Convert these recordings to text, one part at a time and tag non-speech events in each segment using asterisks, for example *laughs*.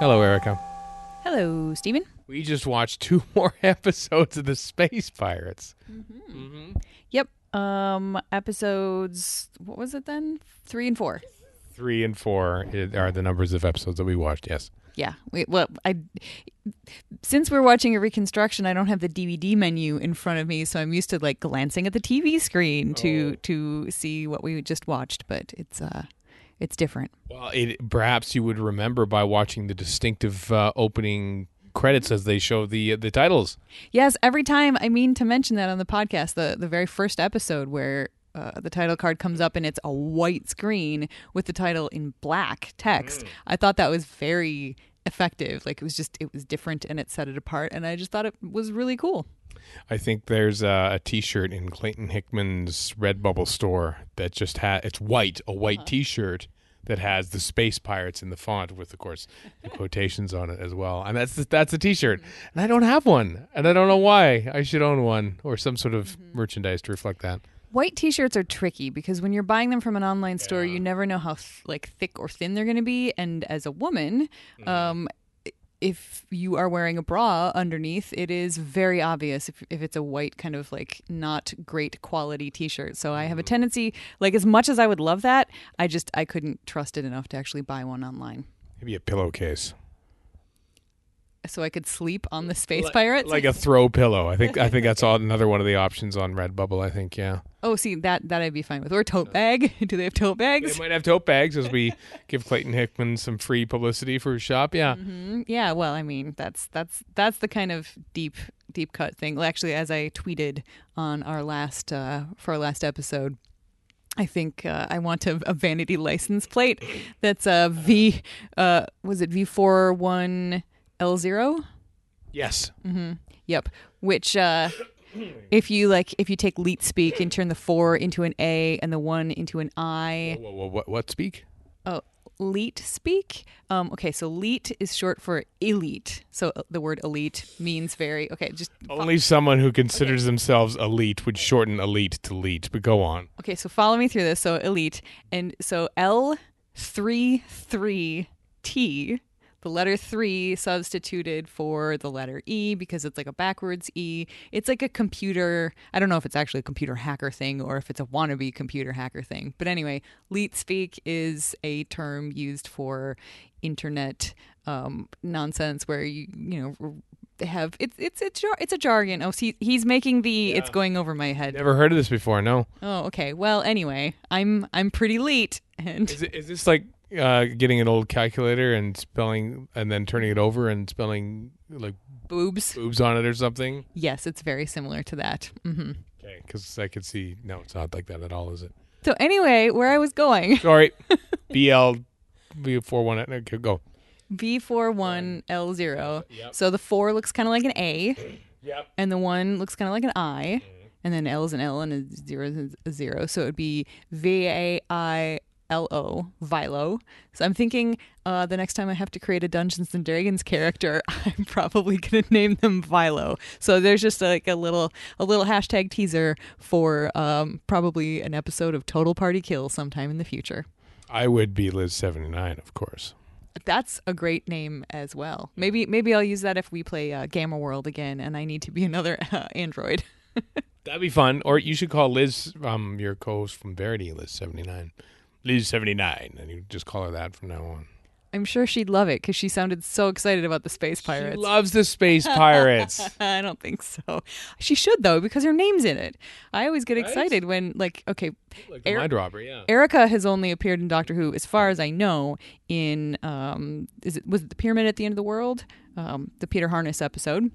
Hello, Erika. Hello, Steven. We just watched two *laughs* more episodes of the Space Pirates. Yep. Um, episodes. What was it then? Three and four. Three and four are the numbers of episodes that we watched. Yes. Yeah. We, well, I since we're watching a reconstruction, I don't have the DVD menu in front of me, so I'm used to like glancing at the TV screen to to see what we just watched. But it's uh, it's different. Well, it, perhaps you would remember by watching the distinctive uh, opening credits as they show the the titles. Yes, every time I mean to mention that on the podcast, the the very first episode where uh, the title card comes up and it's a white screen with the title in black text. I thought that was very effective. Like it was just it was different and it set it apart, and I just thought it was really cool. I think there's a, a T-shirt in Clayton Hickman's Redbubble store that just had it's white, a white uh-huh. T-shirt that has the Space Pirates in the font with, of course, the *laughs* quotations on it as well. And that's that's a T-shirt, mm-hmm. and I don't have one, and I don't know why. I should own one or some sort of mm-hmm. merchandise to reflect that. White T-shirts are tricky because when you're buying them from an online store, you never know how th- like thick or thin they're going to be. And as a woman, mm-hmm. um, if you are wearing a bra underneath, it is very obvious if, if it's a white kind of like not great quality T-shirt. So I have a mm-hmm. tendency, like as much as I would love that, I just I couldn't trust it enough to actually buy one online. Maybe a pillowcase, So I could sleep on the Space Pirates. like a throw pillow. I think I think that's all, another one of the options on Redbubble. I think yeah. oh, see that that I'd be fine with. Or tote bag. *laughs* Do they have tote bags? They might have tote bags as we *laughs* give Clayton Hickman some free publicity for his shop. Yeah. Yeah, well, I mean, that's that's that's the kind of deep deep cut thing. Well, actually, as I tweeted on our last uh, for our last episode, I think uh, I want a, a vanity license plate that's a V. Uh, was it V four one L zero? Yes. Yep. Which, uh, *coughs* if you like, if you take leet speak and turn the four into an A and the one into an I. What, what, what, what speak? Oh, leet speak. Um, okay, so leet is short for elite. So uh, the word elite means very okay. Just Only someone who considers themselves elite would shorten elite to leet. But go on. okay. So follow me through this. So elite, and so L three three T. The letter three substituted for the letter E because it's like a backwards E. It's like a computer. I don't know if it's actually a computer hacker thing or if it's a wannabe computer hacker thing. But anyway, leet speak is a term used for internet um, nonsense where you you know they have it's it's it's jar- it's a jargon. Oh, see, he's making the it's going over my head. Never heard of this before. No. Oh, okay. Well, anyway, I'm I'm pretty late, and Is, it, is this like uh, getting an old calculator and spelling and then turning it over and spelling like boobs. boobs on it or something? Yes, it's very similar to that. Mm-hmm. Okay. Because I could see. No, it's not like that at all, is it? So anyway, where I was going, *laughs* Sorry. BL. B41. Okay, go. V41L0. So the four looks kind of like an A, Yep. and the one looks kind of like an I, and then L is an L and a zero is a zero. So it would be V A I L O, Vilo. So I'm thinking uh, the next time I have to create a Dungeons and Dragons character, *laughs* I'm probably gonna name them Vilo. So there's just like a little a little hashtag teaser for um, probably an episode of Total Party Kill sometime in the future. I would be Liz79, of course. That's a great name as well. Maybe maybe I'll use that if we play uh, Gamma World again, and I need to be another *laughs* uh, android. *laughs* That'd be fun. Or you should call Liz, um, your co-host from Verity, Liz seventy nine, Seventy nine, and you just call her that from now on. I'm sure she'd love it because she sounded so excited about the space pirates. She loves the space *laughs* pirates. I don't think so. She should though because her name's in it. I always get Right? excited when like okay, like Eric- mind robber, yeah. Erica has only appeared in Doctor Who, as far as I know, in um, is it was it the Pyramid at the End of the World, um, the Peter Harness episode,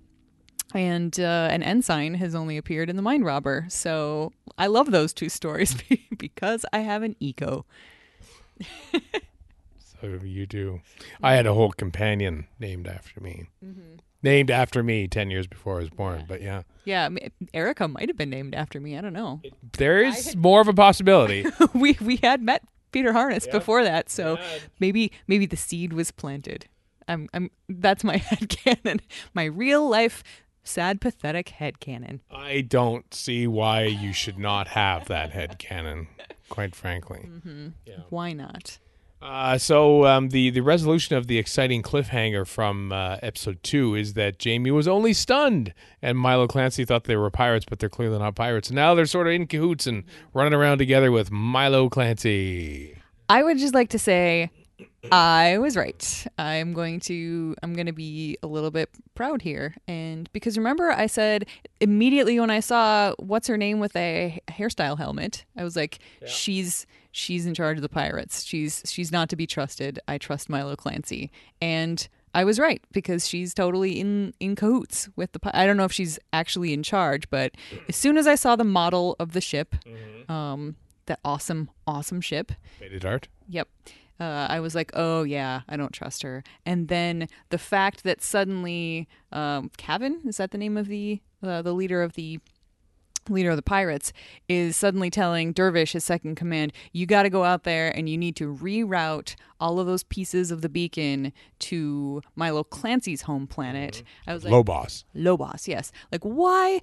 and uh, an ensign has only appeared in the Mind Robber. So I love those two stories *laughs* because I have an eco. *laughs* So you do. I had a whole companion named after me. Mm-hmm. Named after me ten years before I was born. But yeah, Yeah, I mean, Erica might have been named after me. I don't know. there is more of a possibility. *laughs* we we had met Peter Harness Yeah. before that, so had. maybe maybe the seed was planted. I'm I'm that's my head canon. My real life sad pathetic head canon. I don't see why you should not have that head cannon. Quite frankly, Mm-hmm. yeah. Why not? Uh, so um, the the resolution of the exciting cliffhanger from uh, episode two is that Jamie was only stunned, and Milo Clancy thought they were pirates, but they're clearly not pirates. And now they're sort of in cahoots and running around together with Milo Clancy. I would just like to say I was right. I'm going to I'm going to be a little bit proud here and because remember I said immediately when I saw what's her name with a hairstyle helmet, I was like she's she's in charge of the pirates. She's she's not to be trusted. I trust Milo Clancy. And I was right because she's totally in in cahoots with the. I don't know if she's actually in charge, but as soon as I saw the model of the ship, um, that awesome awesome ship, Beta Dart. Yep. Uh, I was like, oh yeah, I don't trust her. And then the fact that suddenly, um, Kevin is that the name of the uh, the leader of the leader of the pirates is suddenly telling Dervish, his second command, you got to go out there and you need to reroute all of those pieces of the beacon to Milo Clancy's home planet. I was like, Lobos. Lobos, yes. Like why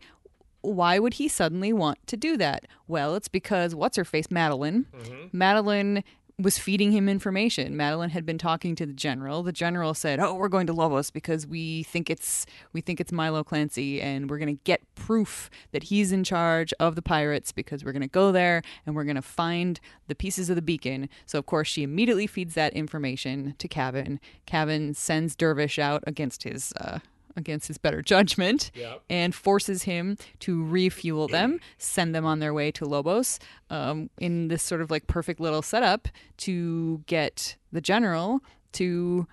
why would he suddenly want to do that? Well, it's because what's her face Madeleine. Madeleine was feeding him information. Madeleine had been talking to the general. The general said, "Oh, we're going to Lobos because we think it's we think it's Milo Clancy and we're going to get proof that he's in charge of the pirates because we're going to go there and we're going to find the pieces of the beacon." So, of course, she immediately feeds that information to Caven. Caven sends Dervish out against his uh against his better judgment and forces him to refuel them, send them on their way to Lobos um, in this sort of like perfect little setup to get the general to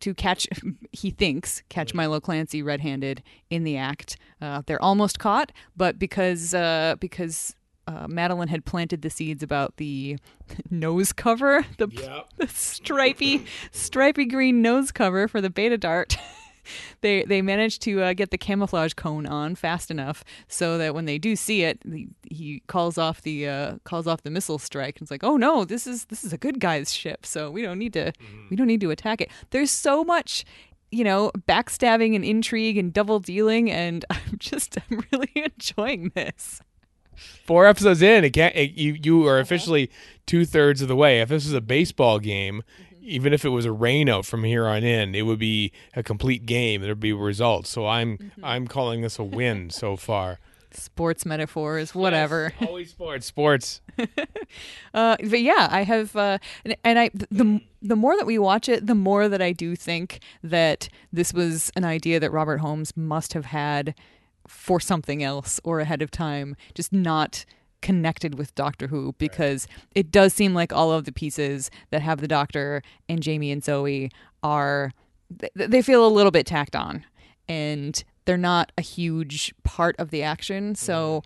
to catch *laughs* he thinks catch Milo Clancy red-handed in the act. Uh, they're almost caught, but because uh, because uh, Madeleine had planted the seeds about the *laughs* nose cover, *laughs* the, the stripy stripy green nose cover for the beta dart. They they managed to uh, get the camouflage cone on fast enough so that when they do see it, he, he calls off the uh, calls off the missile strike. And it's like, oh no, this is this is a good guy's ship, so we don't need to we don't need to attack it. There's so much. You know, backstabbing and intrigue and double dealing, and *laughs* I'm just I'm really *laughs* enjoying this. Four episodes in, it can't. It, you you are officially two thirds of the way. If this was a baseball game, even if it was a rainout from here on in, it would be a complete game. There'd be results. So I'm I'm calling this a win *laughs* so far. Sports metaphors, whatever. Always sports, sports. *laughs* Uh, but yeah, I have, uh, and, and I the the more that we watch it, the more that I do think that this was an idea that Robert Holmes must have had for something else or ahead of time, just not connected with Doctor Who because it does seem like all of the pieces that have the Doctor and Jamie and Zoe are th- they feel a little bit tacked on and they're not a huge part of the action. So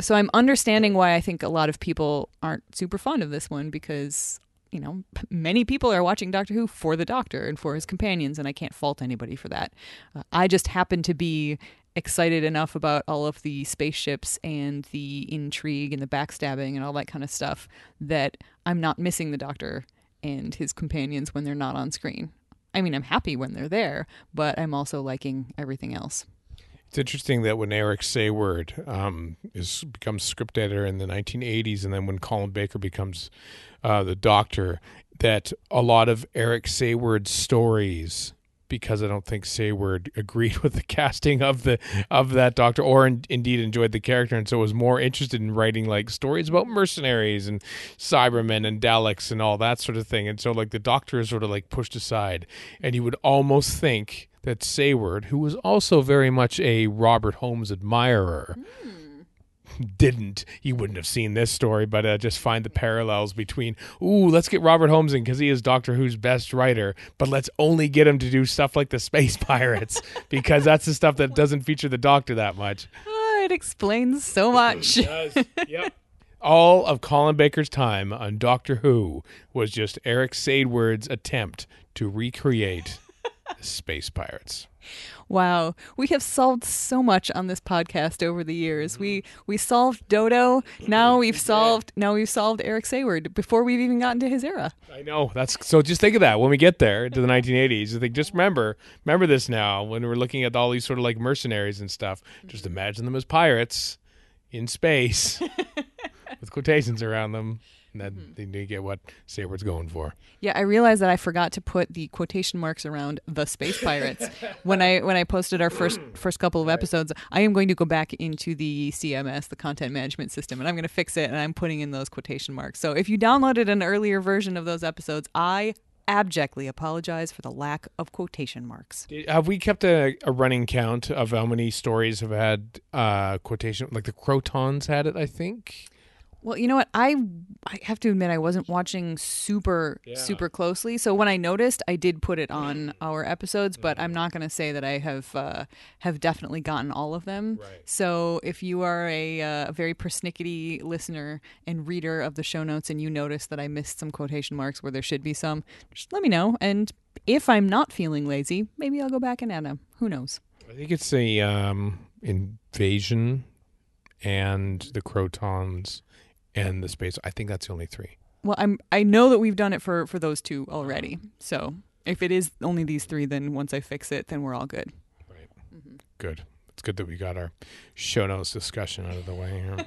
so I'm understanding why I think a lot of people aren't super fond of this one because you know many people are watching Doctor Who for the Doctor and for his companions, and I can't fault anybody for that. Uh, I just happen to be excited enough about all of the spaceships and the intrigue and the backstabbing and all that kind of stuff that I'm not missing the Doctor and his companions when they're not on screen. I mean, I'm happy when they're there, but I'm also liking everything else. It's interesting that when Eric Saward um, is becomes script editor in the 1980s, and then when Colin Baker becomes uh, the Doctor, that a lot of Eric Saward's stories, because I don't think Saward *laughs* agreed with the casting of the of that Doctor, or in, indeed enjoyed the character, and so was more interested in writing like stories about mercenaries and Cybermen and Daleks and all that sort of thing. And so like the Doctor is sort of like pushed aside, and you would almost think that Saward, who was also very much a Robert Holmes admirer, hmm. Didn't. He wouldn't have seen this story, but uh, just find the parallels between, ooh, let's get Robert Holmes in because he is Doctor Who's best writer, but let's only get him to do stuff like the Space *laughs* Pirates because that's the stuff that doesn't feature the Doctor that much. Ah, it explains so much. yep. All of Colin Baker's time on Doctor Who was just Eric Saward's attempt to recreate Space Pirates. Wow, we have solved so much on this podcast over the years. We mm-hmm. we solved Dodo. Now we've solved now we've solved Eric Saward before we've even gotten to his era. I know that's so. Just think of that when we get there to the 1980s. I think just remember, remember this now when we're looking at all these sort of like mercenaries and stuff. Just mm-hmm. imagine them as pirates in space *laughs* with quotations around them. And then Mm-hmm. then you get what Saward's going for. Yeah, I realized that I forgot to put the quotation marks around the space pirates when I when I posted our first *clears throat* first couple of episodes. I am going to go back into the CMS, the content management system, and I'm going to fix it and I'm putting in those quotation marks. So if you downloaded an earlier version of those episodes, I abjectly apologize for the lack of quotation marks. Have we kept a, a running count of how many stories have had uh, quotation? Like the Krotons had it, I think. Well, you know what? I I have to admit I wasn't watching super Yeah. super closely. So when I noticed, I did put it on our episodes, but I'm not going to say that I have uh, have definitely gotten all of them. Right. So if you are a, uh, very persnickety listener and reader of the show notes and you notice that I missed some quotation marks where there should be some, just let me know. And if I'm not feeling lazy, maybe I'll go back and add them. Who knows? I think it's the um, invasion and the Krotons and the space. I think that's the only three. Well, I'm I know that we've done it for for those two already. So if it is only these three, then once I fix it, then we're all good. Right. Mm-hmm. Good. It's good that we got our show notes discussion out of the way here. *laughs*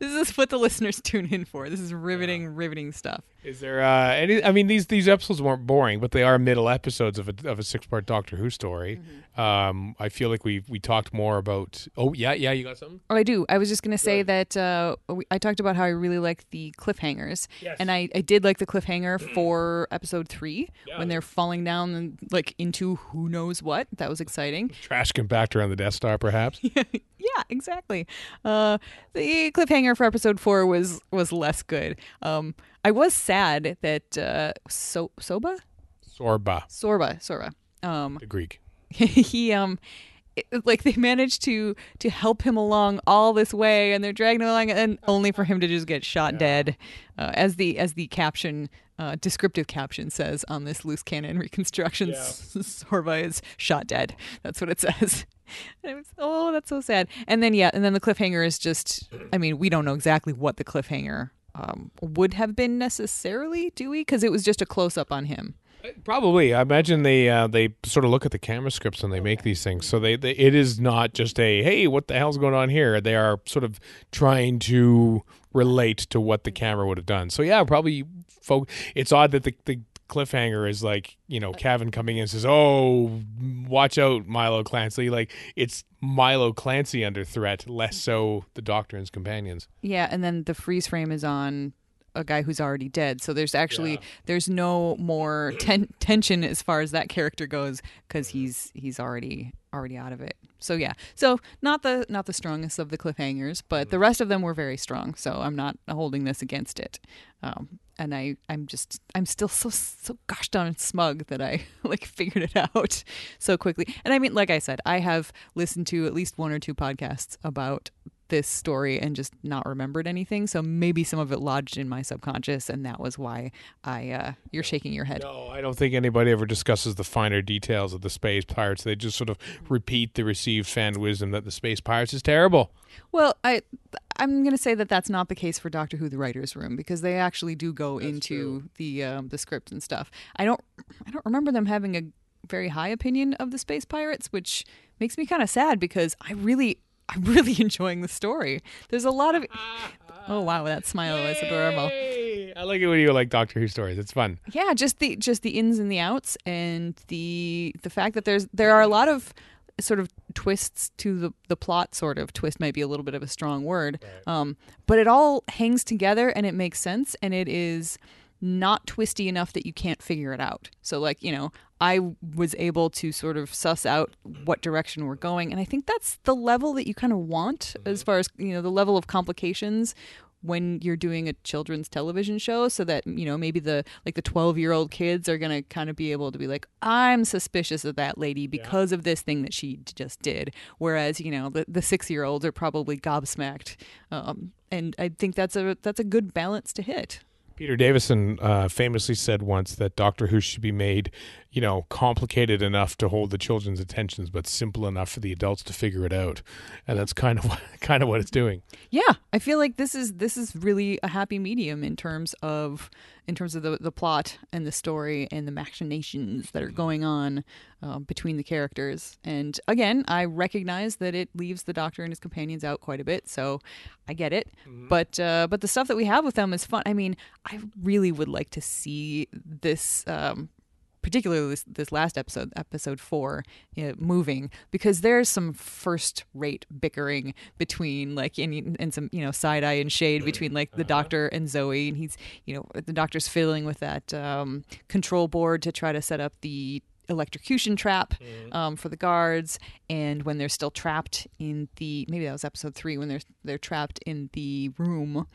This is what the listeners tune in for. This is riveting, riveting stuff. Is there uh, any? I mean, these these episodes weren't boring, but they are middle episodes of a of a six part Doctor Who story. Um, I feel like we we talked more about. Oh yeah, yeah, you got something. Oh, I do. I was just going to say that uh, we, I talked about how I really like the cliffhangers, Yes. and I, I did like the cliffhanger *clears throat* for episode three Yeah. when they're falling down and like into who knows what. That was exciting. *laughs* Trash compactor on the Death Star, perhaps. *laughs* yeah, exactly. Uh, the cliffhanger for episode four was was less good. Um, I was sad that uh, so Soba? Sorba, Sorba Sorba. Um, the Greek. *laughs* he um it- like they managed to to help him along all this way and they're dragging him along and only for him to just get shot dead uh, as the as the caption uh, descriptive caption says on this loose cannon reconstruction. Yeah. *laughs* sorba is shot dead. That's what it *laughs* says. And it was, oh that's so sad. And then yeah and then the cliffhanger is just i mean we don't know exactly what the cliffhanger um, would have been necessarily Dewey because it was just a close-up on him Probably. I imagine they uh, they sort of look at the camera scripts and they make these things. So they, they it is not just a hey, what the hell's going on here? They are sort of trying to relate to what the camera would have done. So yeah, probably. Folk, it's odd that the, the cliffhanger is like you know uh, Kevin coming in and says, "Oh, watch out, Milo Clancy!" Like it's Milo Clancy under threat, less so the Doctor and his companions. Yeah, and then the freeze frame is on a guy who's already dead. So there's actually Yeah. there's no more ten- tension as far as that character goes because he's he's already already out of it. So yeah, so not the not the strongest of the cliffhangers, but the rest of them were very strong. So I'm not holding this against it. Um, and I I'm just I'm still so so gosh darn smug that I *laughs* like figured it out so quickly. And I mean, like I said, I have listened to at least one or two podcasts about this story and just not remembered anything. So maybe some of it lodged in my subconscious, and that was why I. Uh, you're shaking your head. No, I don't think anybody ever discusses the finer details of the space pirates. They just sort of repeat the received fan wisdom that the space pirates is terrible. Well, I I'm going to say that that's not the case for Doctor Who: The Writers' Room because they actually do go into the um, the script and stuff. I don't I don't remember them having a very high opinion of the space pirates, which makes me kind of sad because I really I'm really *laughs* enjoying the story. There's a lot of *laughs* oh wow, that smile is adorable. I like it when you like Doctor Who stories. It's fun. yeah just the just the ins and the outs and the the fact that there's there are a lot of sort of twists to the the plot sort of twist might be a little bit of a strong word um but it all hangs together and it makes sense and it is not twisty enough that you can't figure it out so like you know i was able to sort of suss out what direction we're going. And i think that's the level that you kind of want as far as you know the level of complications when you're doing a children's television show so that you know maybe the like the 12 year old kids are going to kind of be able to be like i'm suspicious of that lady because of this thing that she just did. Whereas you know the, the six year olds are probably gobsmacked um, and i think that's a that's a good balance to hit. Peter Davison uh, famously said once that Doctor Who should be made, you know, complicated enough to hold the children's attentions, but simple enough for the adults to figure it out. And that's kind of *laughs* what, kind of what it's doing. yeah i feel like this is this is really a happy medium in terms of in terms of the the plot and the story and the machinations that are going on uh, between the characters. And again, I recognize that it leaves the Doctor and his companions out quite a bit, so I get it. But uh, but the stuff that we have with them is fun. I mean, I really would like to see this. Um, particularly this, this last episode, episode four, uh, moving because there's some first-rate bickering between like and, and some you know side eye and shade between like the doctor and Zoe, and he's you know the doctor's fiddling with that um, control board to try to set up the electrocution trap um, for the guards and when they're still trapped in the maybe that was episode three when they're they're trapped in the room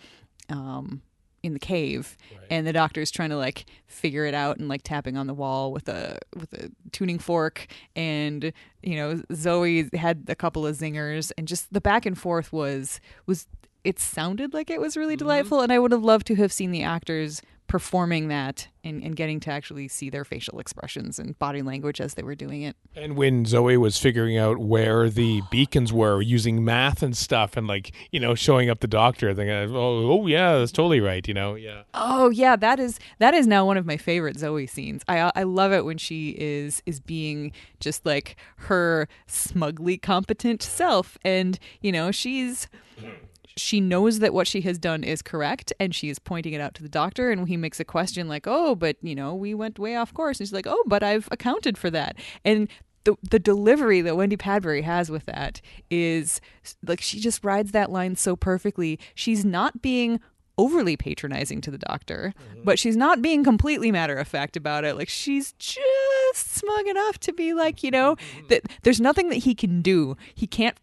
um, in the cave and the doctor's trying to like figure it out and like tapping on the wall with a with a tuning fork. And you know Zoe had a couple of zingers and just the back and forth was was it sounded like it was really mm-hmm. delightful and I would have loved to have seen the actors performing that and, and getting to actually see their facial expressions and body language as they were doing it. And when Zoe was figuring out where the *gasps* beacons were using math and stuff and like, you know, showing up the doctor, thinking, oh, oh yeah, that's totally right, you know, yeah. Oh yeah, that is that is now one of my favorite Zoe scenes. I I love it when she is is being just like her smugly competent self and you know, she's *clears throat* she knows that what she has done is correct and she is pointing it out to the doctor and he makes a question like oh but you know we went way off course and she's like oh but i've accounted for that and the, the delivery that Wendy Padbury has with that is like she just rides that line so perfectly. She's not being overly patronizing to the doctor, mm-hmm. but she's not being completely matter of fact about it. Like she's just smug enough to be like, you know, mm-hmm. that there's nothing that he can do. He can't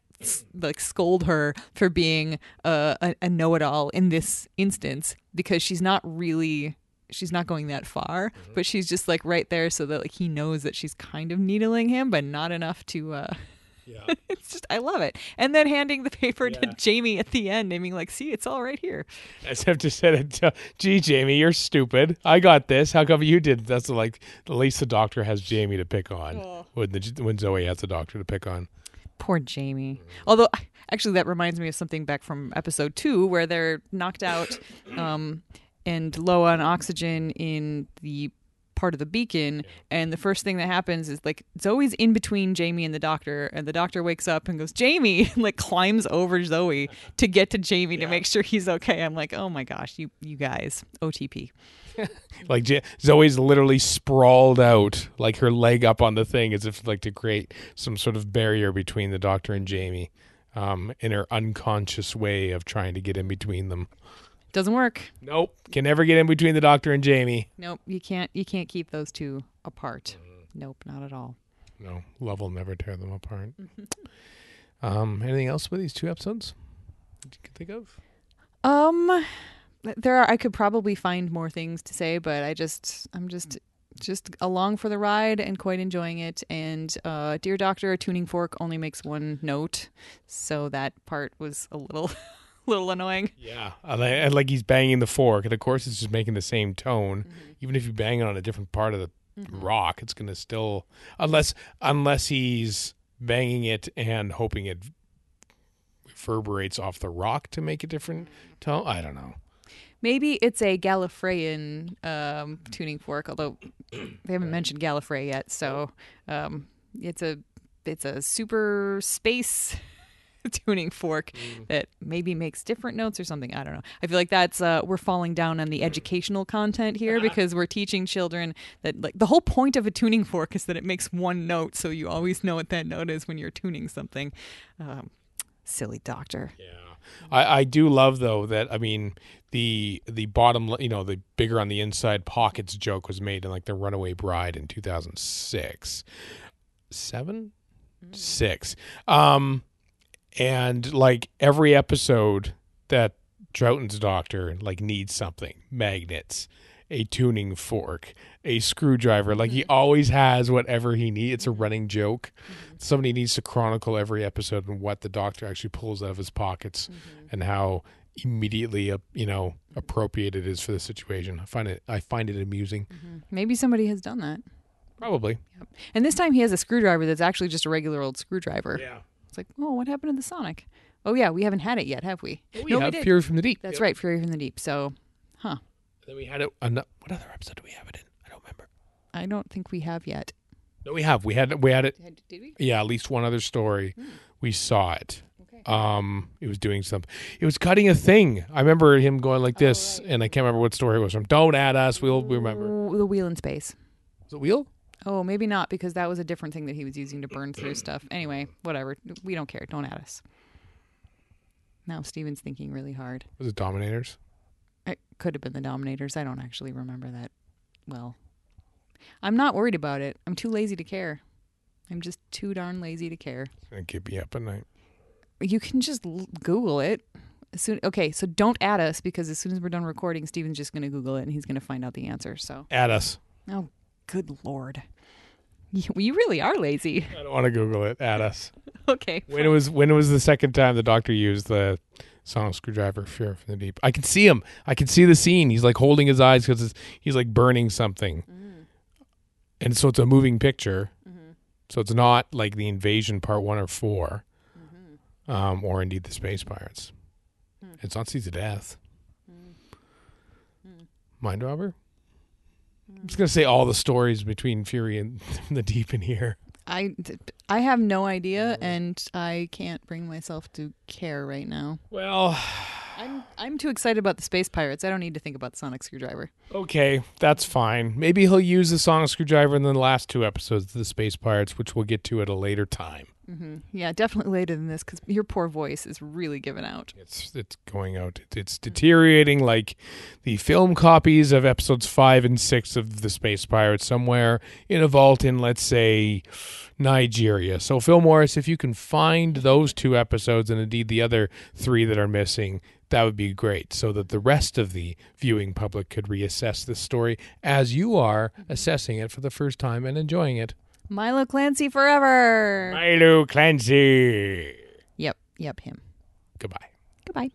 like scold her for being uh, a, a know-it-all in this instance because she's not really she's not going that far but she's just like right there so that like he knows that she's kind of needling him but not enough to uh Yeah. *laughs* it's just i love it and then handing the paper Yeah. to jamie at the end and being like see it's all right here As if to said it, to, gee, Jamie, you're stupid. I got this. How come you did? That's like at least the doctor has Jamie to pick on Oh. when the when Zoe has the doctor to pick on. Poor Jamie. Although, actually, that reminds me of something back from episode two where they're knocked out *laughs* um, and low on oxygen in the part of the beacon. And the first thing that happens is like Zoe's in between Jamie and the doctor, and the doctor wakes up and goes, Jamie, *laughs* and, like climbs over Zoe to get to Jamie to make sure he's okay. I'm like, oh my gosh, you, you guys, OTP. *laughs* Like Zoe's literally sprawled out, like her leg up on the thing, as if like to create some sort of barrier between the doctor and Jamie, um, in her unconscious way of trying to get in between them. Doesn't work. Nope, can never get in between the doctor and Jamie. Nope, you can't. You can't keep those two apart. Nope, not at all. No, love will never tear them apart. um, anything else with these two episodes that you can think of? Um, there are. I could probably find more things to say, but I just, I'm just, just along for the ride and quite enjoying it. And uh, dear Doctor, a tuning fork only makes one note, so that part was a little, *laughs* little annoying. Yeah, and like, and like he's banging the fork, and of course it's just making the same tone. Mm-hmm. Even if you bang it on a different part of the mm-hmm. rock, it's gonna still unless unless he's banging it and hoping it reverberates off the rock to make a different mm-hmm. tone. I don't know. Maybe it's a Gallifreyan um, tuning fork, although they haven't mentioned Gallifrey yet. So um, it's a it's a super space *laughs* tuning fork that maybe makes different notes or something. I don't know. I feel like that's uh, we're falling down on the educational content here because we're teaching children that like the whole point of a tuning fork is that it makes one note, so you always know what that note is when you're tuning something. Um, silly doctor. Yeah, I, I do love though that I mean the the bottom you know the bigger on the inside pockets joke was made in like the Runaway Bride in two thousand six, seven, six, um, and like every episode that Troughton's doctor like needs something magnets. A tuning fork, a screwdriver. Like he mm-hmm. always has whatever he needs. It's a mm-hmm. running joke. Mm-hmm. Somebody needs to chronicle every episode and what the doctor actually pulls out of his pockets and how immediately uh, you know appropriate it is for the situation. I find it I find it amusing. Maybe somebody has done that. Probably. And this time he has a screwdriver that's actually just a regular old screwdriver. Yeah. It's like, oh, what happened to the Sonic? Oh yeah, we haven't had it yet, have we? Oh, we no, we have did. Fury from the Deep. That's right, Fury from the Deep. So, huh? Then we had it. ano- What other episode do we have it in? I don't remember. I don't think we have yet. No, we have. We had. We had it. Did we? Yeah, at least one other story. We saw it. Okay. Um, it was doing something. It was cutting a thing. I remember him going like this, right. and I can't remember what story it was from. Don't add us. We'll we remember. Oh, the wheel in space. Was it Wheel? Oh, maybe not because that was a different thing that he was using to burn through stuff. Anyway, whatever. We don't care. Don't add us. Now Steven's thinking really hard. Was it Dominators? It could have been the Dominators. I don't actually remember that well. I'm not worried about it. I'm too lazy to care. I'm just too darn lazy to care. It's gonna keep me up at night. You can just l- Google it. As soon, okay, so don't add us because as soon as we're done recording, Steven's just going to Google it and he's going to find out the answer. So, Add us. oh, good lord, you, you really are lazy. I don't want to Google it. Add us. *laughs* okay, When it was when it was the second time the doctor used the sonic screwdriver fear from the deep. I can see him. I can see the scene. He's like holding his eyes because he's like burning something, mm. And so it's a moving picture. Mm-hmm. So it's not like the invasion part one or 4 mm-hmm. um, or indeed the space pirates. Hmm. It's not Seeds of Death. Hmm. Hmm. Mind robber. I'm just gonna say all the stories between Fury and *laughs* the Deep in here. I, I have no idea mm-hmm. and I can't bring myself to care right now. Well, I'm I'm too excited about the space pirates. I don't need to think about the sonic screwdriver. Okay, that's fine. Maybe he'll use the sonic screwdriver in the last two episodes of the Space Pirates, which we'll get to at a later time. Mm-hmm. Yeah, definitely later than this because your poor voice is really giving out. It's it's going out. It's deteriorating like the film copies of episodes five and six of the Space Pirates somewhere in a vault in, let's say, Nigeria. So, Phil Morris, if you can find those two episodes and indeed the other three that are missing, that would be great, so that the rest of the viewing public could reassess this story as you are assessing it for the first time and enjoying it. Milo Clancy forever. Milo Clancy. Yep, yep, him. Goodbye. Goodbye.